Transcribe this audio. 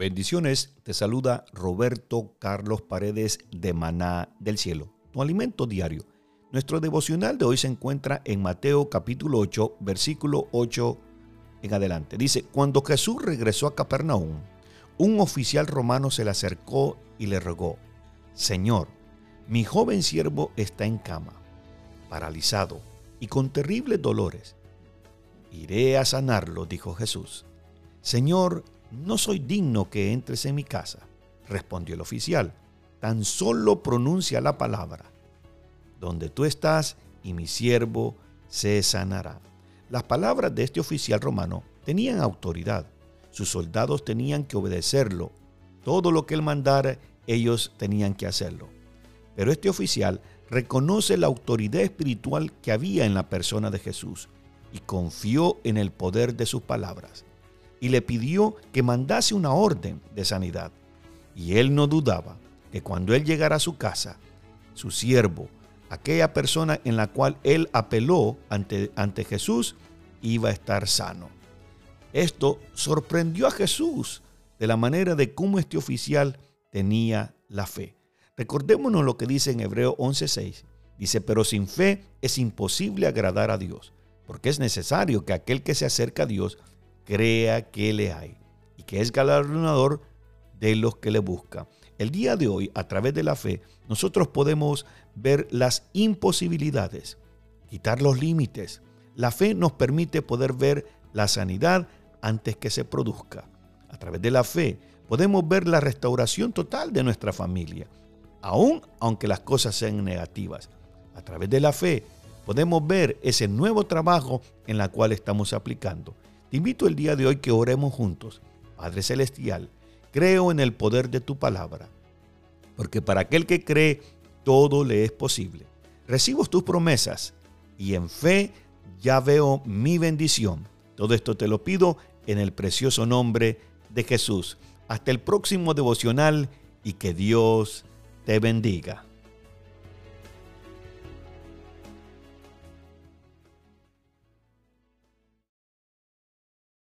Bendiciones, te saluda Roberto Carlos Paredes de Maná del Cielo, tu alimento diario. Nuestro devocional de hoy se encuentra en Mateo capítulo 8, versículo 8 en adelante. Dice, cuando Jesús regresó a Capernaum, un oficial romano se le acercó y le rogó, Señor, mi joven siervo está en cama, paralizado y con terribles dolores. Iré a sanarlo, dijo Jesús. Señor, no soy digno que entres en mi casa, respondió el oficial. Tan solo pronuncia la palabra. Donde tú estás y mi siervo se sanará. Las palabras de este oficial romano tenían autoridad. Sus soldados tenían que obedecerlo. Todo lo que él mandara, ellos tenían que hacerlo. Pero este oficial reconoce la autoridad espiritual que había en la persona de Jesús y confió en el poder de sus palabras y le pidió que mandase una orden de sanidad. Y él no dudaba que cuando él llegara a su casa, su siervo, aquella persona en la cual él apeló ante, ante Jesús, iba a estar sano. Esto sorprendió a Jesús de la manera de cómo este oficial tenía la fe. Recordémonos lo que dice en Hebreo 11:6. Dice, pero sin fe es imposible agradar a Dios, porque es necesario que aquel que se acerca a Dios crea que le hay y que es galardonador de los que le buscan. El día de hoy, a través de la fe, nosotros podemos ver las imposibilidades, quitar los límites. La fe nos permite poder ver la sanidad antes que se produzca. A través de la fe podemos ver la restauración total de nuestra familia, aun aunque las cosas sean negativas. A través de la fe podemos ver ese nuevo trabajo en la cual estamos aplicando. Te invito el día de hoy que oremos juntos. Padre Celestial, creo en el poder de tu palabra, porque para aquel que cree, todo le es posible. Recibo tus promesas y en fe ya veo mi bendición. Todo esto te lo pido en el precioso nombre de Jesús. Hasta el próximo devocional y que Dios te bendiga.